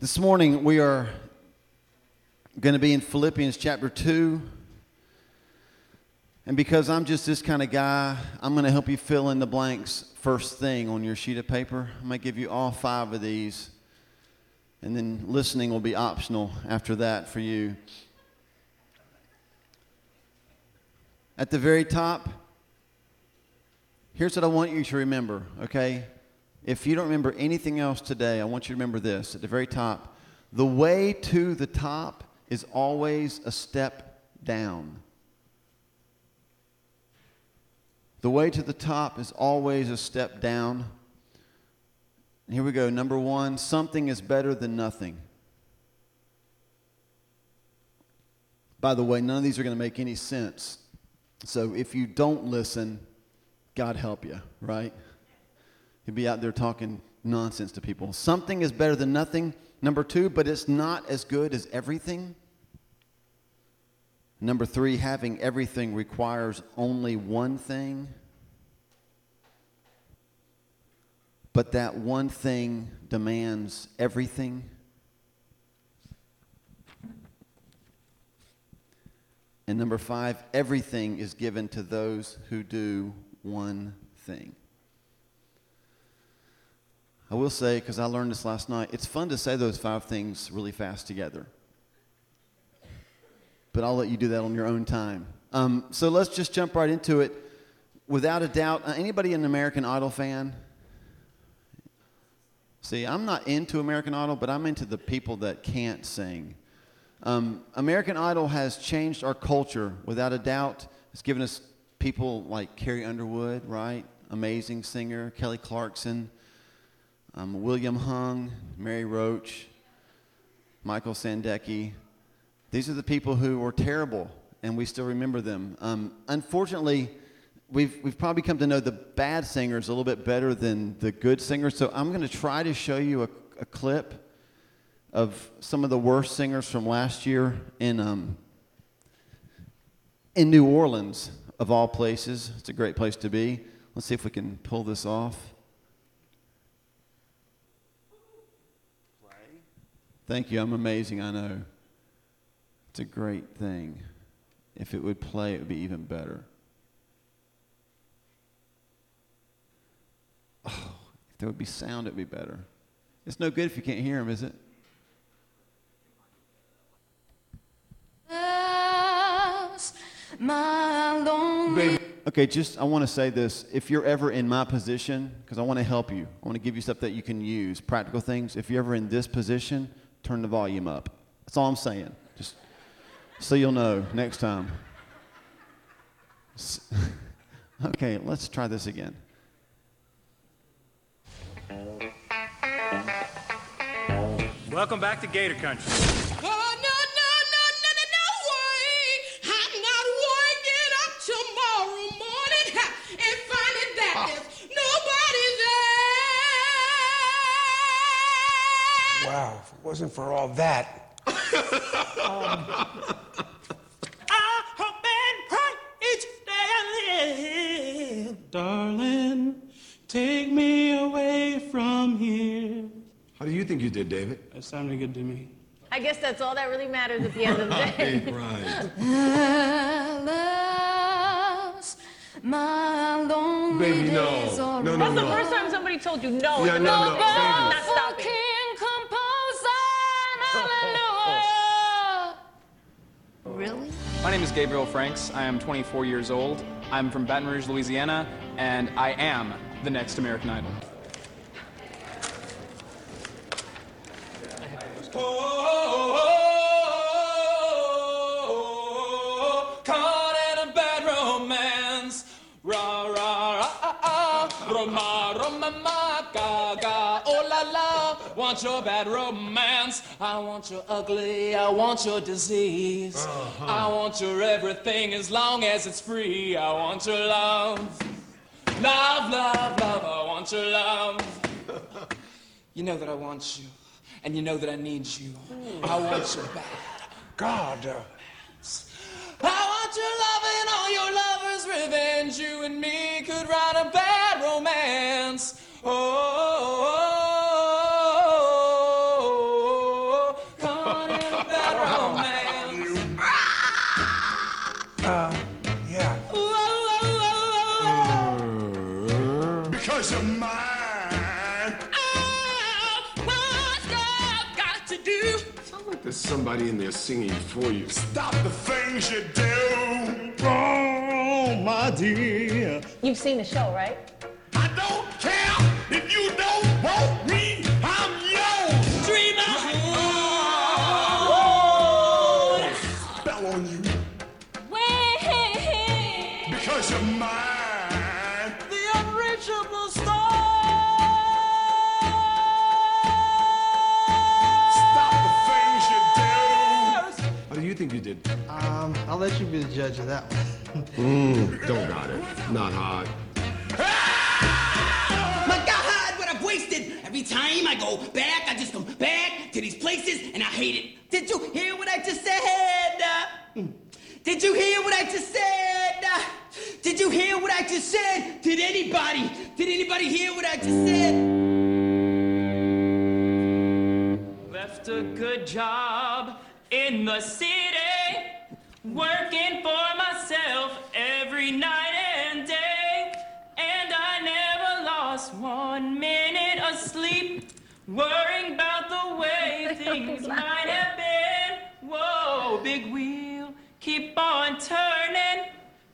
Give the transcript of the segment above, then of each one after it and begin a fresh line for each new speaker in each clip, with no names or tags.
This morning we are going to be in Philippians chapter 2. And because I'm just this kind of guy, I'm going to help you fill in the blanks first thing on your sheet of paper. I'm going to give you all five of these. And then listening will be optional after that for you. At the very top, here's what I want you to remember, okay? If you don't remember anything else today, I want you to remember this at the very top. The way to the top is always a step down. The way to the top is always a step down. And here we go. Number one something is better than nothing. By the way, none of these are going to make any sense. So if you don't listen, God help you, right? You'd be out there talking nonsense to people. Something is better than nothing. Number two, but it's not as good as everything. Number three, having everything requires only one thing. But that one thing demands everything. And number five, everything is given to those who do one thing. I will say, because I learned this last night, it's fun to say those five things really fast together. But I'll let you do that on your own time. Um, so let's just jump right into it. Without a doubt, uh, anybody an American Idol fan? See, I'm not into American Idol, but I'm into the people that can't sing. Um, American Idol has changed our culture without a doubt. It's given us people like Carrie Underwood, right? Amazing singer, Kelly Clarkson, um, William Hung, Mary Roach, Michael Sandecki. These are the people who were terrible, and we still remember them. Um, unfortunately, we've, we've probably come to know the bad singers a little bit better than the good singers. So I'm going to try to show you a, a, clip of some of the worst singers from last year in, um, in New Orleans, of all places. It's a great place to be. Let's see if we can pull this off. Thank you. I'm amazing, I know. It's a great thing. If it would play, it would be even better. Oh, if there would be sound, it would be better. It's no good if you can't hear him, is it? Okay, just I want to say this. If you're ever in my position, because I want to help you, I want to give you stuff that you can use, practical things. If you're ever in this position, turn the volume up. That's all I'm saying. Just so you'll know next time. okay, let's try this again.
Welcome back to Gator Country.
Wasn't for all that.
I hope and pray each day I live. Darling, take me away from here.
How do you think you did, David?
That sounded good to me.
I guess that's all that really matters at the end of the day.
right.
Alas, my lonely
Baby, no.
days are
No, no,
That's the
no.
first time somebody told you no.
Yeah,
and
no,
the
no, oh,
girl,
baby.
Not stopping.
Really?
My name is Gabriel Franks. I am 24 years old. I'm from Baton Rouge, Louisiana, and I am the next American Idol.
Caught in a bad romance. Ra ra ra ah, ah. Roma roma ma ga ga. Want your bad romance. I want your ugly. I want your disease. I want your everything as long as it's free. I want your love. Love, love, love. I want your love. You know that I want you. And you know that I need you. I want your bad.
God. Uh,
I want your love and all your lovers' revenge. You and me could write a bad romance. Oh,
somebody in there singing for you.
Stop the things you do. Oh, my dear.
You've seen the show, right?
I don't care if you don't want me.
Let you be the judge of that one.
Mm, don't got it. Not hard.
My God, what I've wasted! Every time I go back, I just come back to these places and I hate it. Did you hear what I just said? Uh, Did you hear what I just said? Did you hear what I just said? Did anybody? Did anybody hear what I just said?
Left a good job in the city, working for myself every night and day. And I never lost one minute of sleep, worrying about the way things might have been. Whoa, big wheel, keep on turning.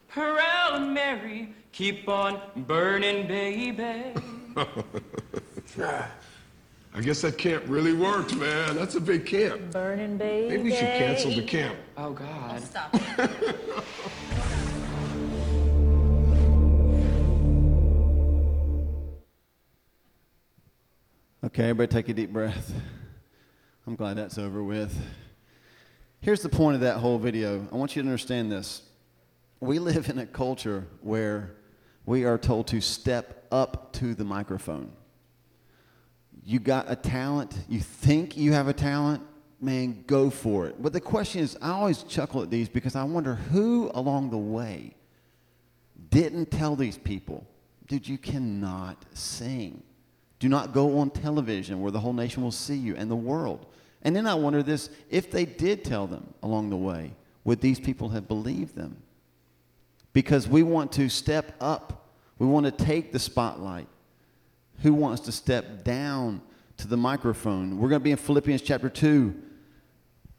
Proud Mary, keep on burning, baby.
I guess that camp really worked, man. That's a big camp.
Burning baby.
Maybe we should cancel the camp.
Oh, God.
Stop.
Okay, everybody take a deep breath. I'm glad that's over with. Here's the point of that whole video. I want you to understand this. We live in a culture where we are told to step up to the microphone. You got a talent, you think you have a talent, man, go for it. But the question is, I always chuckle at these because I wonder who along the way didn't tell these people, dude, you cannot sing. Do not go on television where the whole nation will see you and the world. And then I wonder this if they did tell them along the way, would these people have believed them? Because we want to step up, we want to take the spotlight. Who wants to step down to the microphone? We're going to be in Philippians chapter 2,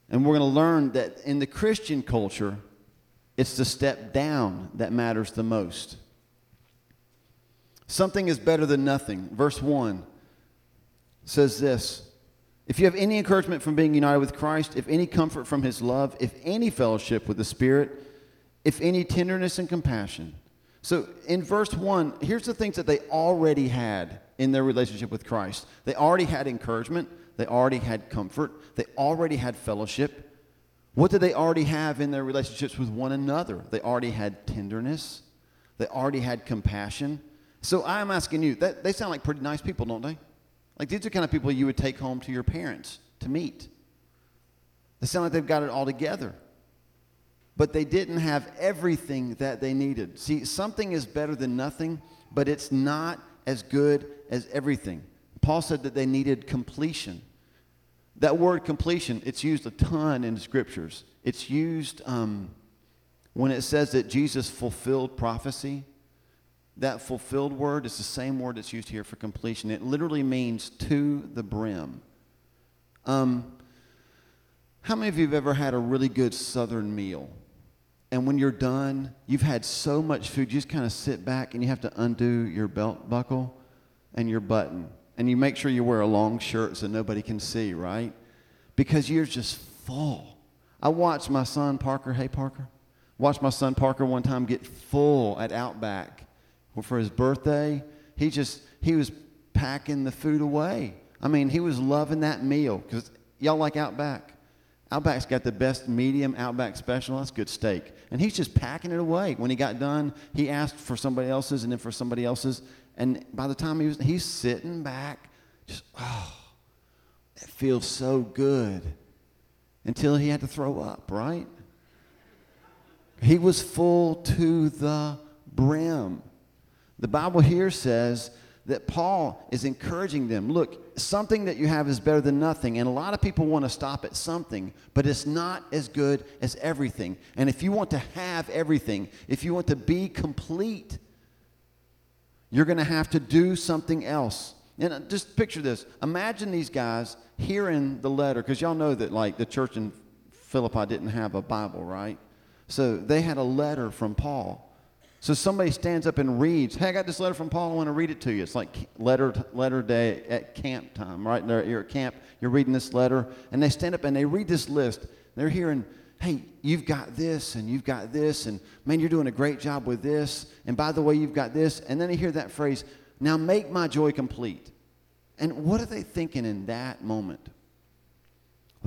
and we're going to learn that in the Christian culture, it's the step down that matters the most. Something is better than nothing. Verse 1 says this If you have any encouragement from being united with Christ, if any comfort from his love, if any fellowship with the Spirit, if any tenderness and compassion. So in verse 1, here's the things that they already had in their relationship with Christ. They already had encouragement, they already had comfort, they already had fellowship. What did they already have in their relationships with one another? They already had tenderness, they already had compassion. So I'm asking you, that, they sound like pretty nice people, don't they? Like these are the kind of people you would take home to your parents to meet. They sound like they've got it all together. But they didn't have everything that they needed. See, something is better than nothing, but it's not as good as everything. Paul said that they needed completion. That word completion, it's used a ton in the scriptures. It's used um, when it says that Jesus fulfilled prophecy. That fulfilled word is the same word that's used here for completion. It literally means to the brim. Um, how many of you have ever had a really good southern meal? And when you're done, you've had so much food, you just kind of sit back and you have to undo your belt buckle and your button. And you make sure you wear a long shirt so nobody can see, right? Because you're just full. I watched my son Parker, hey Parker, watched my son Parker one time get full at Outback. For his birthday, he just, he was packing the food away. I mean, he was loving that meal because y'all like Outback. Outback's got the best medium Outback special. That's good steak. And he's just packing it away. When he got done, he asked for somebody else's and then for somebody else's. And by the time he was, he's sitting back, just, oh, it feels so good. Until he had to throw up, right? He was full to the brim. The Bible here says that Paul is encouraging them look, something that you have is better than nothing. And a lot of people want to stop at something, but it's not as good as everything. And if you want to have everything, if you want to be complete, you're going to have to do something else. And uh, just picture this. Imagine these guys hearing the letter, because y'all know that like the church in Philippi didn't have a Bible, right? So they had a letter from Paul. So somebody stands up and reads, "Hey, I got this letter from Paul. I want to read it to you." It's like letter letter day at camp time, right? There, you're at camp. You're reading this letter, and they stand up and they read this list. They're hearing, "Hey, you've got this, and you've got this, and man, you're doing a great job with this. And by the way, you've got this." And then they hear that phrase, "Now make my joy complete." And what are they thinking in that moment?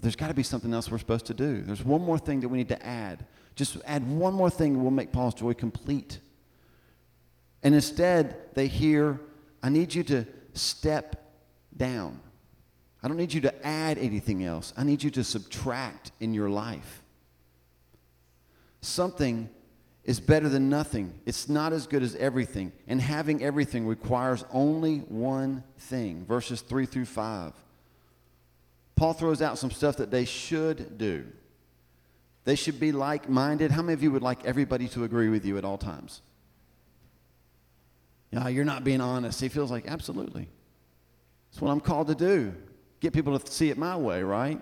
There's got to be something else we're supposed to do. There's one more thing that we need to add. Just add one more thing we'll make Paul's joy complete. And instead, they hear, I need you to step down. I don't need you to add anything else. I need you to subtract in your life. Something is better than nothing. It's not as good as everything. And having everything requires only one thing. Verses 3 through 5. Paul throws out some stuff that they should do. They should be like minded. How many of you would like everybody to agree with you at all times? Yeah, you're not being honest. He feels like, absolutely. That's what I'm called to do. Get people to see it my way, right?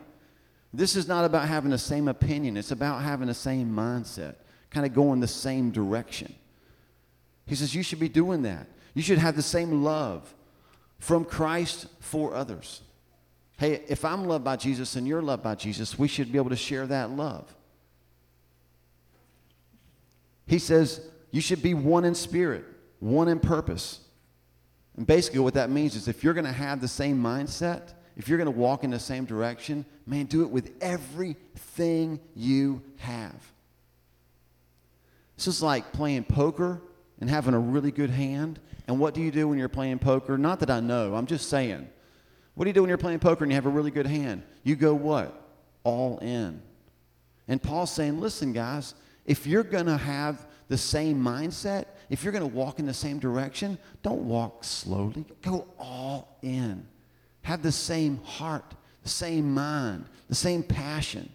This is not about having the same opinion, it's about having the same mindset, kind of going the same direction. He says, You should be doing that. You should have the same love from Christ for others. Hey, if I'm loved by Jesus and you're loved by Jesus, we should be able to share that love. He says, You should be one in spirit, one in purpose. And basically, what that means is if you're going to have the same mindset, if you're going to walk in the same direction, man, do it with everything you have. This is like playing poker and having a really good hand. And what do you do when you're playing poker? Not that I know, I'm just saying. What do you do when you're playing poker and you have a really good hand? You go what? All in. And Paul's saying, listen, guys, if you're going to have the same mindset, if you're going to walk in the same direction, don't walk slowly. Go all in. Have the same heart, the same mind, the same passion.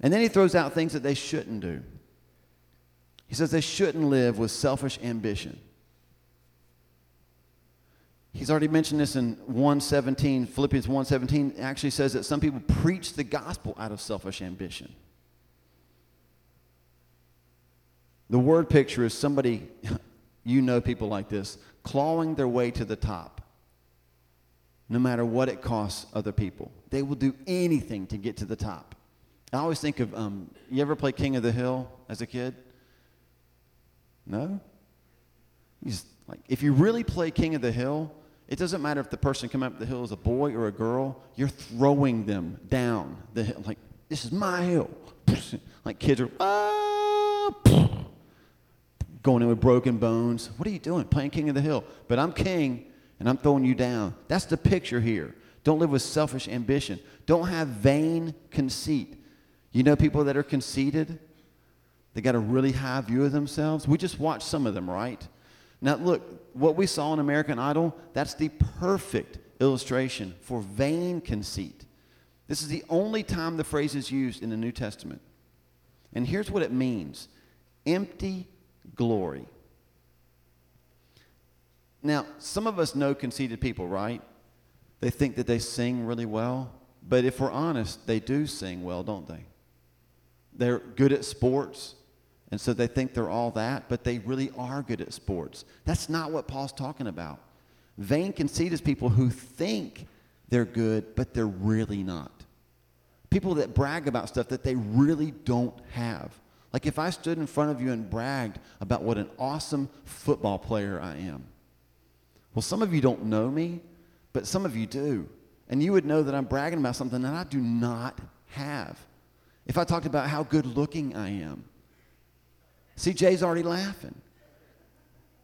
And then he throws out things that they shouldn't do. He says they shouldn't live with selfish ambition. He's already mentioned this in 117, Philippians 117 actually says that some people preach the gospel out of selfish ambition. The word picture is somebody, you know people like this, clawing their way to the top, no matter what it costs other people. They will do anything to get to the top. I always think of, um, you ever play King of the Hill as a kid? No? You just, like, if you really play King of the Hill, it doesn't matter if the person coming up the hill is a boy or a girl, you're throwing them down the hill. Like, this is my hill. Like kids are, ah, going in with broken bones. What are you doing? Playing King of the Hill. But I'm king and I'm throwing you down. That's the picture here. Don't live with selfish ambition. Don't have vain conceit. You know people that are conceited? They got a really high view of themselves. We just watched some of them, right? Now, look, what we saw in American Idol, that's the perfect illustration for vain conceit. This is the only time the phrase is used in the New Testament. And here's what it means empty glory. Now, some of us know conceited people, right? They think that they sing really well. But if we're honest, they do sing well, don't they? They're good at sports. And so they think they're all that, but they really are good at sports. That's not what Paul's talking about. Vain conceit is people who think they're good, but they're really not. People that brag about stuff that they really don't have. Like if I stood in front of you and bragged about what an awesome football player I am. Well, some of you don't know me, but some of you do. And you would know that I'm bragging about something that I do not have. If I talked about how good looking I am, See, Jay's already laughing.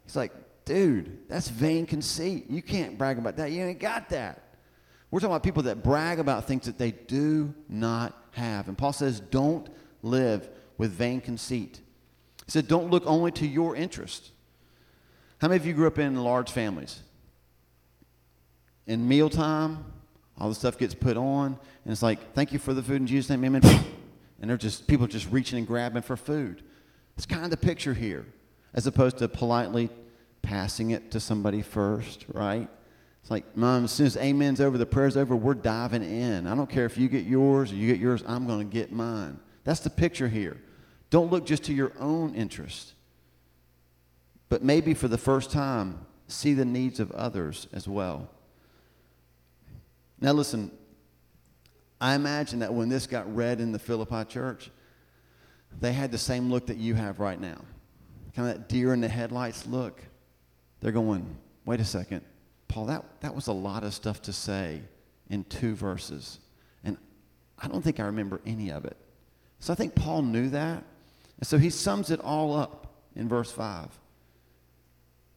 He's like, dude, that's vain conceit. You can't brag about that. You ain't got that. We're talking about people that brag about things that they do not have. And Paul says, don't live with vain conceit. He said, don't look only to your interest. How many of you grew up in large families? In mealtime, all the stuff gets put on, and it's like, thank you for the food in Jesus' name, amen. And they're just, people just reaching and grabbing for food. It's kind of the picture here, as opposed to politely passing it to somebody first, right? It's like, Mom, as soon as amen's over, the prayer's over, we're diving in. I don't care if you get yours or you get yours, I'm going to get mine. That's the picture here. Don't look just to your own interest, but maybe for the first time, see the needs of others as well. Now, listen, I imagine that when this got read in the Philippi church, they had the same look that you have right now. Kind of that deer in the headlights look. They're going, wait a second, Paul, that, that was a lot of stuff to say in two verses. And I don't think I remember any of it. So I think Paul knew that. And so he sums it all up in verse 5.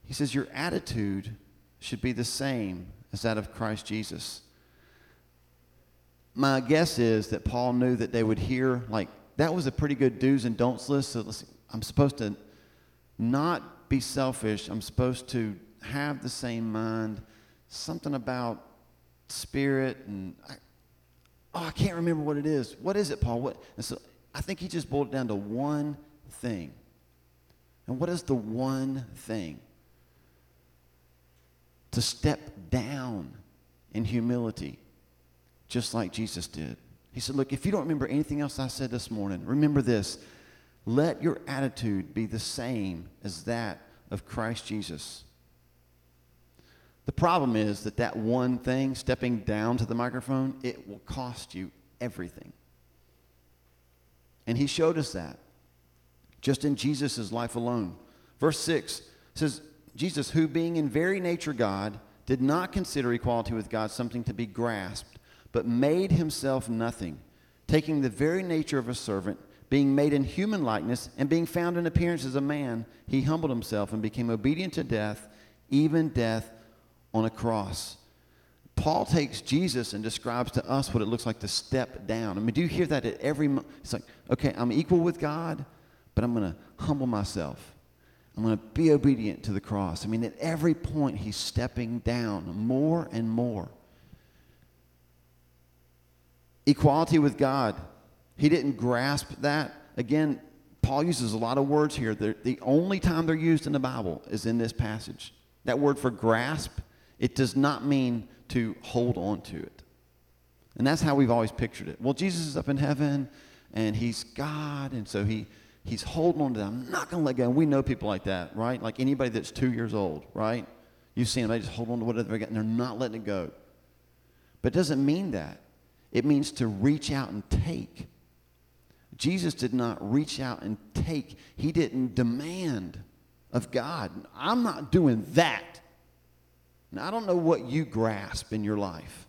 He says, Your attitude should be the same as that of Christ Jesus. My guess is that Paul knew that they would hear, like, that was a pretty good do's and don'ts list. So I'm supposed to not be selfish. I'm supposed to have the same mind. Something about spirit and I, oh, I can't remember what it is. What is it, Paul? What? And so I think he just boiled it down to one thing. And what is the one thing? To step down in humility, just like Jesus did. He said, Look, if you don't remember anything else I said this morning, remember this. Let your attitude be the same as that of Christ Jesus. The problem is that that one thing, stepping down to the microphone, it will cost you everything. And he showed us that just in Jesus' life alone. Verse 6 says, Jesus, who being in very nature God, did not consider equality with God something to be grasped, but made himself nothing, taking the very nature of a servant, being made in human likeness, and being found in appearance as a man, he humbled himself and became obedient to death, even death on a cross. Paul takes Jesus and describes to us what it looks like to step down. I mean, do you hear that at every mo- It's like, okay, I'm equal with God, but I'm going to humble myself. I'm going to be obedient to the cross. I mean, at every point, he's stepping down more and more. Equality with God. He didn't grasp that. Again, Paul uses a lot of words here. They're, the only time they're used in the Bible is in this passage. That word for grasp, it does not mean to hold on to it. And that's how we've always pictured it. Well, Jesus is up in heaven and he's God, and so he, he's holding on to that. I'm not going to let go. And we know people like that, right? Like anybody that's two years old, right? You've seen them, they just hold on to whatever they got and they're not letting it go. But it doesn't mean that. It means to reach out and take. Jesus did not reach out and take, he didn't demand of God. I'm not doing that. Now, I don't know what you grasp in your life.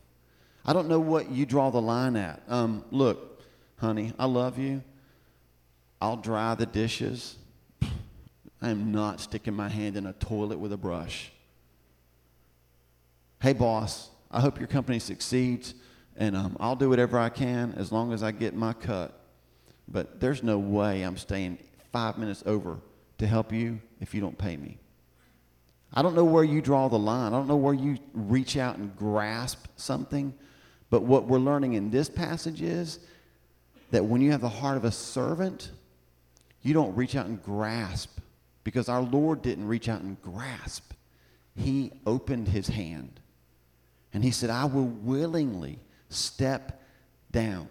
I don't know what you draw the line at. Um, look, honey, I love you. I'll dry the dishes. I am not sticking my hand in a toilet with a brush. Hey, boss, I hope your company succeeds, and um, I'll do whatever I can as long as I get my cut. But there's no way I'm staying five minutes over to help you if you don't pay me. I don't know where you draw the line. I don't know where you reach out and grasp something. But what we're learning in this passage is that when you have the heart of a servant, you don't reach out and grasp because our Lord didn't reach out and grasp. He opened his hand and he said, I will willingly step down.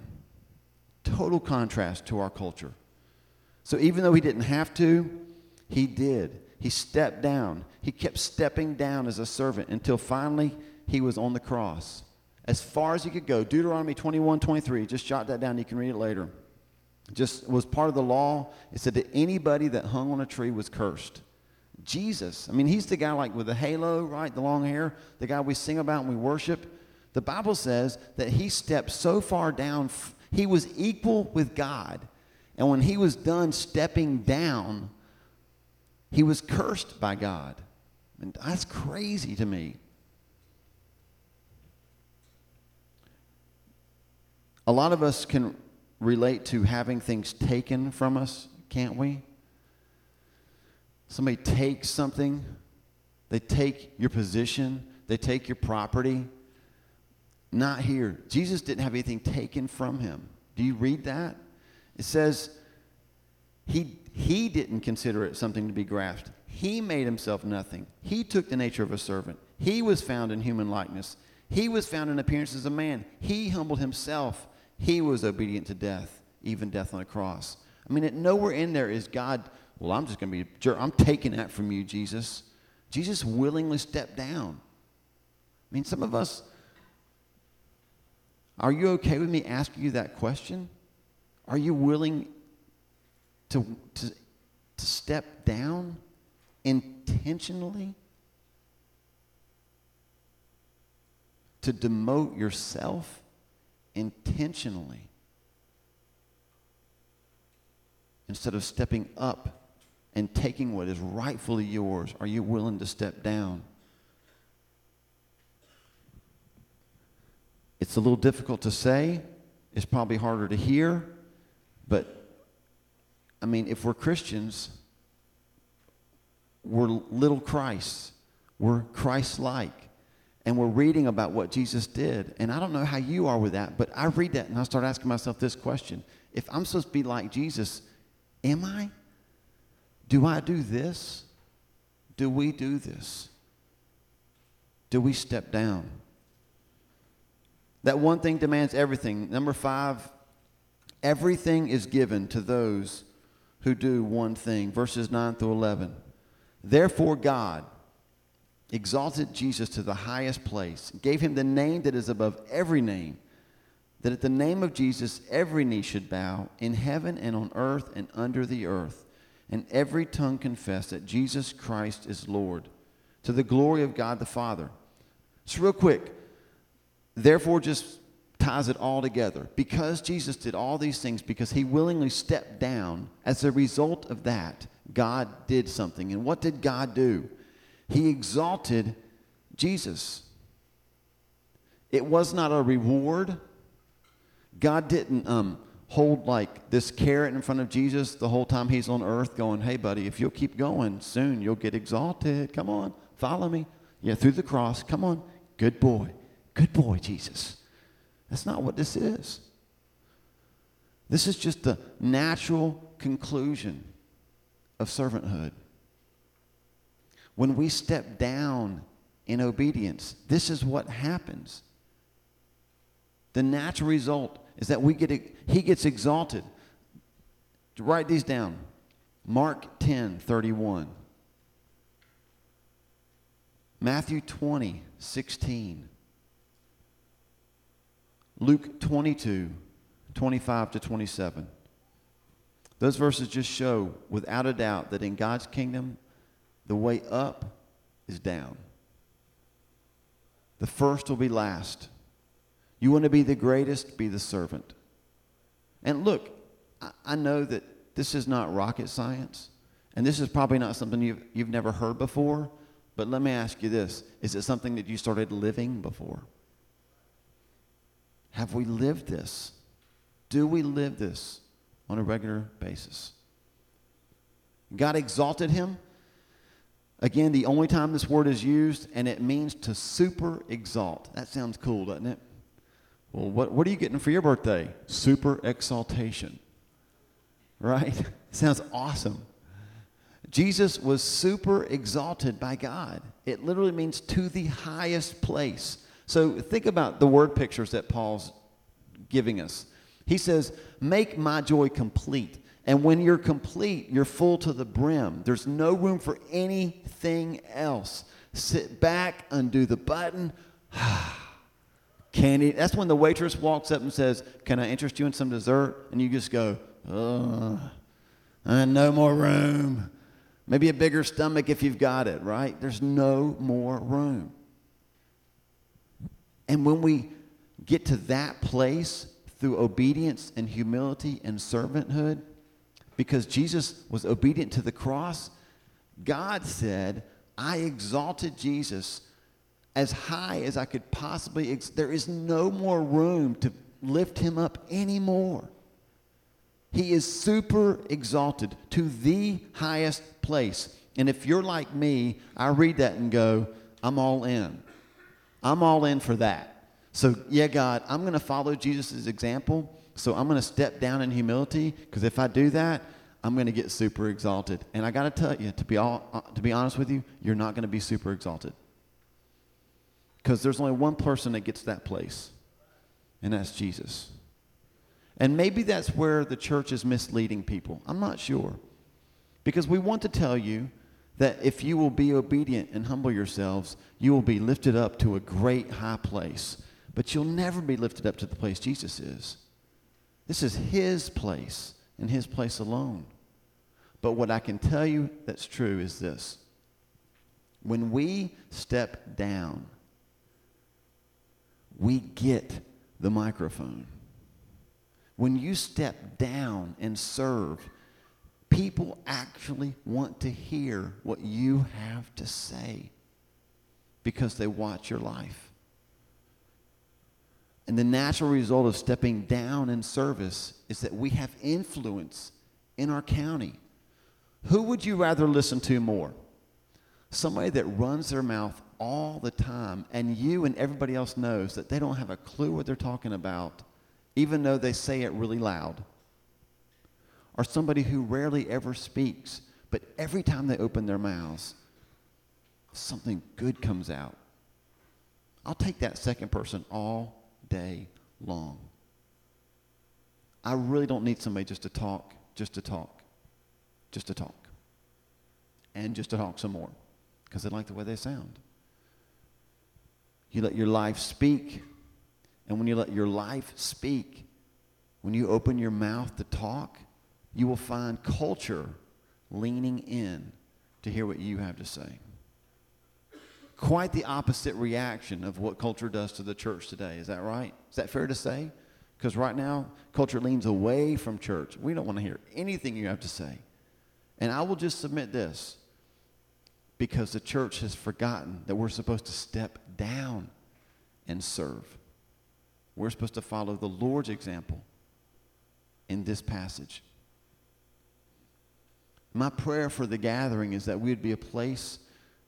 Total contrast to our culture. So even though he didn't have to, he did. He stepped down. He kept stepping down as a servant until finally he was on the cross. As far as he could go. Deuteronomy 21 23. Just jot that down. You can read it later. Just was part of the law. It said that anybody that hung on a tree was cursed. Jesus, I mean, he's the guy like with the halo, right? The long hair, the guy we sing about and we worship. The Bible says that he stepped so far down, he was equal with God. And when he was done stepping down, he was cursed by God. And that's crazy to me. A lot of us can relate to having things taken from us, can't we? Somebody takes something, they take your position, they take your property. Not here. Jesus didn't have anything taken from him. Do you read that? It says he, he didn't consider it something to be grasped. He made himself nothing. He took the nature of a servant. He was found in human likeness. He was found in appearance as a man. He humbled himself. He was obedient to death, even death on a cross. I mean, nowhere in there is God, well, I'm just going to be jerk. I'm taking that from you, Jesus. Jesus willingly stepped down. I mean, some of us, are you okay with me asking you that question? Are you willing to, to, to step down intentionally? To demote yourself intentionally instead of stepping up and taking what is rightfully yours? Are you willing to step down? It's a little difficult to say. It's probably harder to hear. But, I mean, if we're Christians, we're little Christ. We're Christ like. And we're reading about what Jesus did. And I don't know how you are with that, but I read that and I start asking myself this question If I'm supposed to be like Jesus, am I? Do I do this? Do we do this? Do we step down? That one thing demands everything. Number five, everything is given to those who do one thing. Verses 9 through 11. Therefore, God exalted Jesus to the highest place, gave him the name that is above every name, that at the name of Jesus every knee should bow in heaven and on earth and under the earth, and every tongue confess that Jesus Christ is Lord, to the glory of God the Father. So, real quick, therefore, just ties it all together. Because Jesus did all these things, because he willingly stepped down, as a result of that, God did something. And what did God do? He exalted Jesus. It was not a reward. God didn't um, hold like this carrot in front of Jesus the whole time he's on earth, going, Hey, buddy, if you'll keep going, soon you'll get exalted. Come on, follow me. Yeah, through the cross. Come on. Good boy. Good boy, Jesus. That's not what this is. This is just the natural conclusion of servanthood. When we step down in obedience, this is what happens. The natural result is that we get he gets exalted. Write these down. Mark 10, 31. Matthew 20, 16. Luke 22, 25 to 27. Those verses just show, without a doubt, that in God's kingdom, the way up is down. The first will be last. You want to be the greatest, be the servant. And look, I, I know that this is not rocket science, and this is probably not something you've, you've never heard before, but let me ask you this Is it something that you started living before? Have we lived this? Do we live this on a regular basis? God exalted him. Again, the only time this word is used, and it means to super exalt. That sounds cool, doesn't it? Well, what, what are you getting for your birthday? Super exaltation. Right? sounds awesome. Jesus was super exalted by God. It literally means to the highest place. So think about the word pictures that Paul's giving us. He says, Make my joy complete. And when you're complete, you're full to the brim. There's no room for anything else. Sit back, undo the button. Candy. That's when the waitress walks up and says, Can I interest you in some dessert? And you just go, uh, no more room. Maybe a bigger stomach if you've got it, right? There's no more room. And when we get to that place through obedience and humility and servanthood, because Jesus was obedient to the cross, God said, I exalted Jesus as high as I could possibly. Ex- there is no more room to lift him up anymore. He is super exalted to the highest place. And if you're like me, I read that and go, I'm all in. I'm all in for that. So, yeah, God, I'm going to follow Jesus' example. So I'm going to step down in humility because if I do that, I'm going to get super exalted. And I got to tell you, to be, all, uh, to be honest with you, you're not going to be super exalted. Because there's only one person that gets that place, and that's Jesus. And maybe that's where the church is misleading people. I'm not sure. Because we want to tell you that if you will be obedient and humble yourselves, you will be lifted up to a great high place. But you'll never be lifted up to the place Jesus is. This is his place and his place alone. But what I can tell you that's true is this when we step down, we get the microphone. When you step down and serve, people actually want to hear what you have to say because they watch your life. And the natural result of stepping down in service is that we have influence in our county. Who would you rather listen to more? Somebody that runs their mouth all the time and you and everybody else knows that they don't have a clue what they're talking about, even though they say it really loud. Or somebody who rarely ever speaks, but every time they open their mouths, something good comes out. I'll take that second person all day long. I really don't need somebody just to talk, just to talk, just to talk, and just to talk some more because they like the way they sound. You let your life speak, and when you let your life speak, when you open your mouth to talk, you will find culture leaning in to hear what you have to say. Quite the opposite reaction of what culture does to the church today. Is that right? Is that fair to say? Because right now, culture leans away from church. We don't want to hear anything you have to say. And I will just submit this because the church has forgotten that we're supposed to step down and serve. We're supposed to follow the Lord's example in this passage. My prayer for the gathering is that we would be a place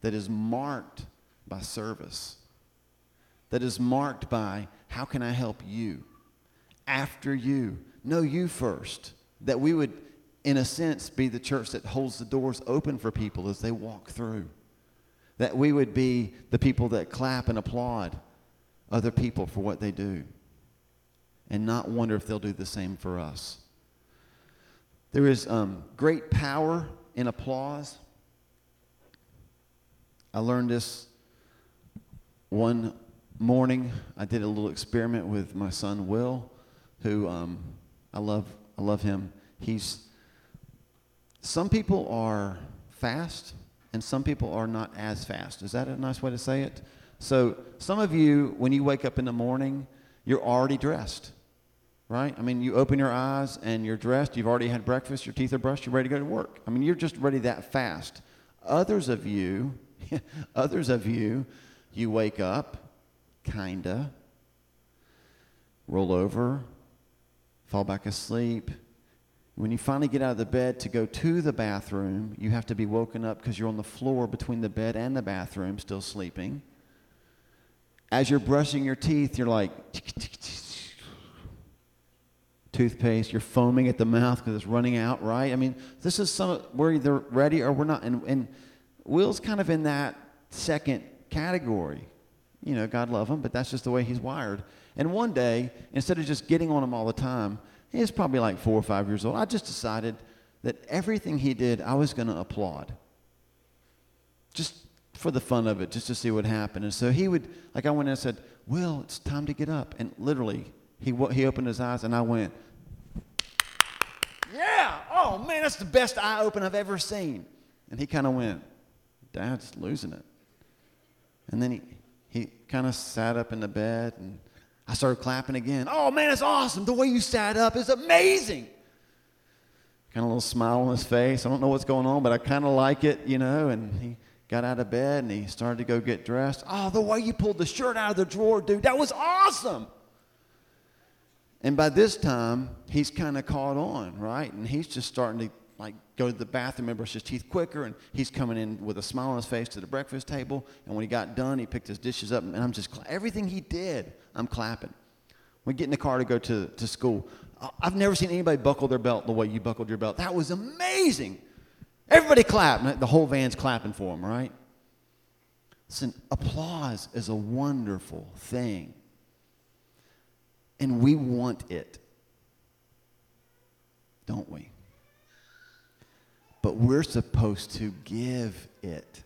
that is marked by service, that is marked by how can I help you after you? Know you first. That we would, in a sense, be the church that holds the doors open for people as they walk through. That we would be the people that clap and applaud other people for what they do and not wonder if they'll do the same for us. There is um, great power in applause. I learned this one morning. I did a little experiment with my son Will, who um, I love. I love him. He's some people are fast, and some people are not as fast. Is that a nice way to say it? So some of you, when you wake up in the morning, you're already dressed right? I mean, you open your eyes and you're dressed, you've already had breakfast, your teeth are brushed, you're ready to go to work. I mean, you're just ready that fast. Others of you, others of you, you wake up, kinda, roll over, fall back asleep. When you finally get out of the bed to go to the bathroom, you have to be woken up because you're on the floor between the bed and the bathroom, still sleeping. As you're brushing your teeth, you're like, toothpaste, you're foaming at the mouth because it's running out, right? I mean, this is some we're either ready or we're not. And, and Will's kind of in that second category. You know, God love him, but that's just the way he's wired. And one day, instead of just getting on him all the time, he's probably like four or five years old. I just decided that everything he did, I was going to applaud. Just for the fun of it, just to see what happened. And so he would, like I went in and said, Will, it's time to get up. And literally, he, he opened his eyes and I went, Yeah, oh man, that's the best eye open I've ever seen. And he kind of went, Dad's losing it. And then he, he kind of sat up in the bed and I started clapping again. Oh man, it's awesome. The way you sat up is amazing. Kind of a little smile on his face. I don't know what's going on, but I kind of like it, you know. And he got out of bed and he started to go get dressed. Oh, the way you pulled the shirt out of the drawer, dude, that was awesome. And by this time, he's kind of caught on, right? And he's just starting to like go to the bathroom and brush his teeth quicker. And he's coming in with a smile on his face to the breakfast table. And when he got done, he picked his dishes up. And I'm just, everything he did, I'm clapping. We get in the car to go to, to school. I've never seen anybody buckle their belt the way you buckled your belt. That was amazing. Everybody clap. The whole van's clapping for him, right? Listen, applause is a wonderful thing. And we want it, don't we? But we're supposed to give it.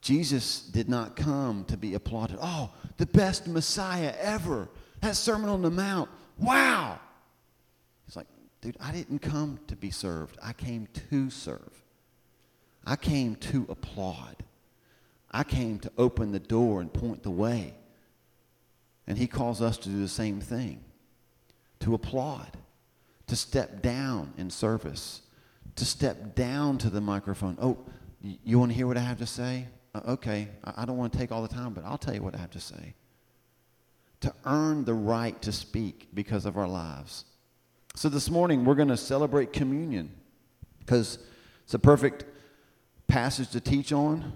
Jesus did not come to be applauded. Oh, the best Messiah ever. That Sermon on the Mount. Wow. He's like, dude, I didn't come to be served. I came to serve. I came to applaud. I came to open the door and point the way. And he calls us to do the same thing to applaud, to step down in service, to step down to the microphone. Oh, you want to hear what I have to say? Uh, okay, I don't want to take all the time, but I'll tell you what I have to say. To earn the right to speak because of our lives. So this morning, we're going to celebrate communion because it's a perfect passage to teach on,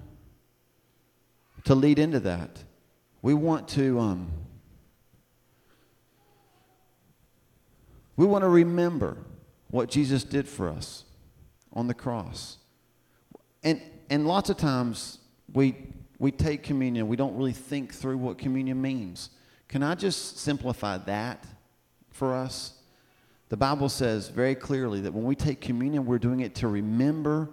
to lead into that. We want to. Um, we want to remember what Jesus did for us on the cross. And, and lots of times we, we take communion, we don't really think through what communion means. Can I just simplify that for us? The Bible says very clearly that when we take communion, we're doing it to remember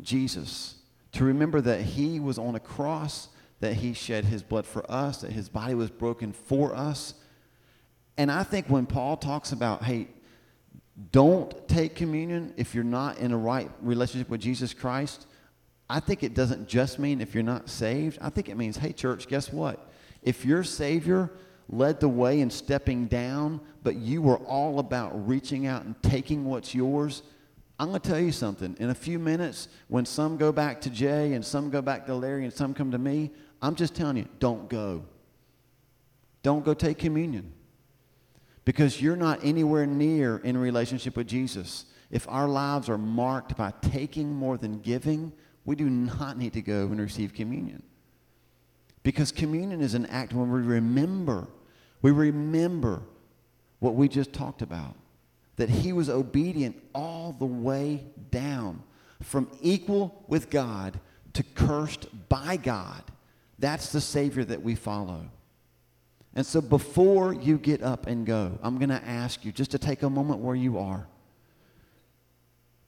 Jesus, to remember that he was on a cross, that he shed his blood for us, that his body was broken for us. And I think when Paul talks about, hey, don't take communion if you're not in a right relationship with Jesus Christ, I think it doesn't just mean if you're not saved. I think it means, hey, church, guess what? If your Savior led the way in stepping down, but you were all about reaching out and taking what's yours, I'm going to tell you something. In a few minutes, when some go back to Jay and some go back to Larry and some come to me, I'm just telling you, don't go. Don't go take communion because you're not anywhere near in relationship with Jesus. If our lives are marked by taking more than giving, we do not need to go and receive communion. Because communion is an act when we remember, we remember what we just talked about. That he was obedient all the way down from equal with God to cursed by God. That's the Savior that we follow. And so before you get up and go, I'm going to ask you just to take a moment where you are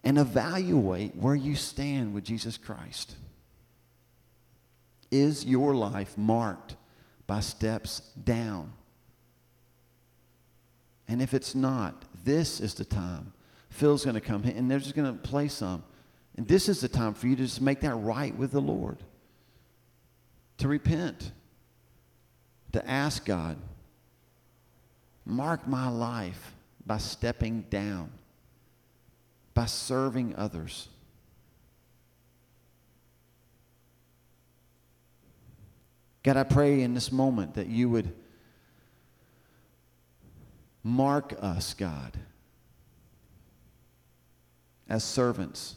and evaluate where you stand with Jesus Christ. Is your life marked by steps down? And if it's not, this is the time. Phil's going to come and they're just going to play some. And this is the time for you to just make that right with the Lord, to repent to ask God, mark my life by stepping down, by serving others. God, I pray in this moment that you would mark us, God, as servants.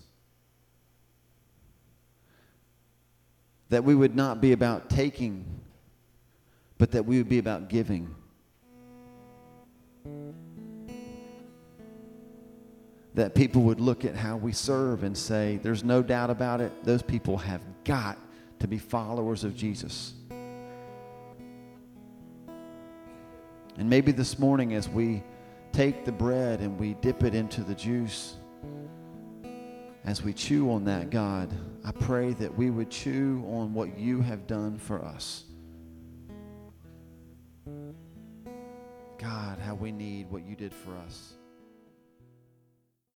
That we would not be about taking but that we would be about giving. That people would look at how we serve and say, there's no doubt about it, those people have got to be followers of Jesus. And maybe this morning, as we take the bread and we dip it into the juice, as we chew on that, God, I pray that we would chew on what you have done for us. God, how we need what you did for us.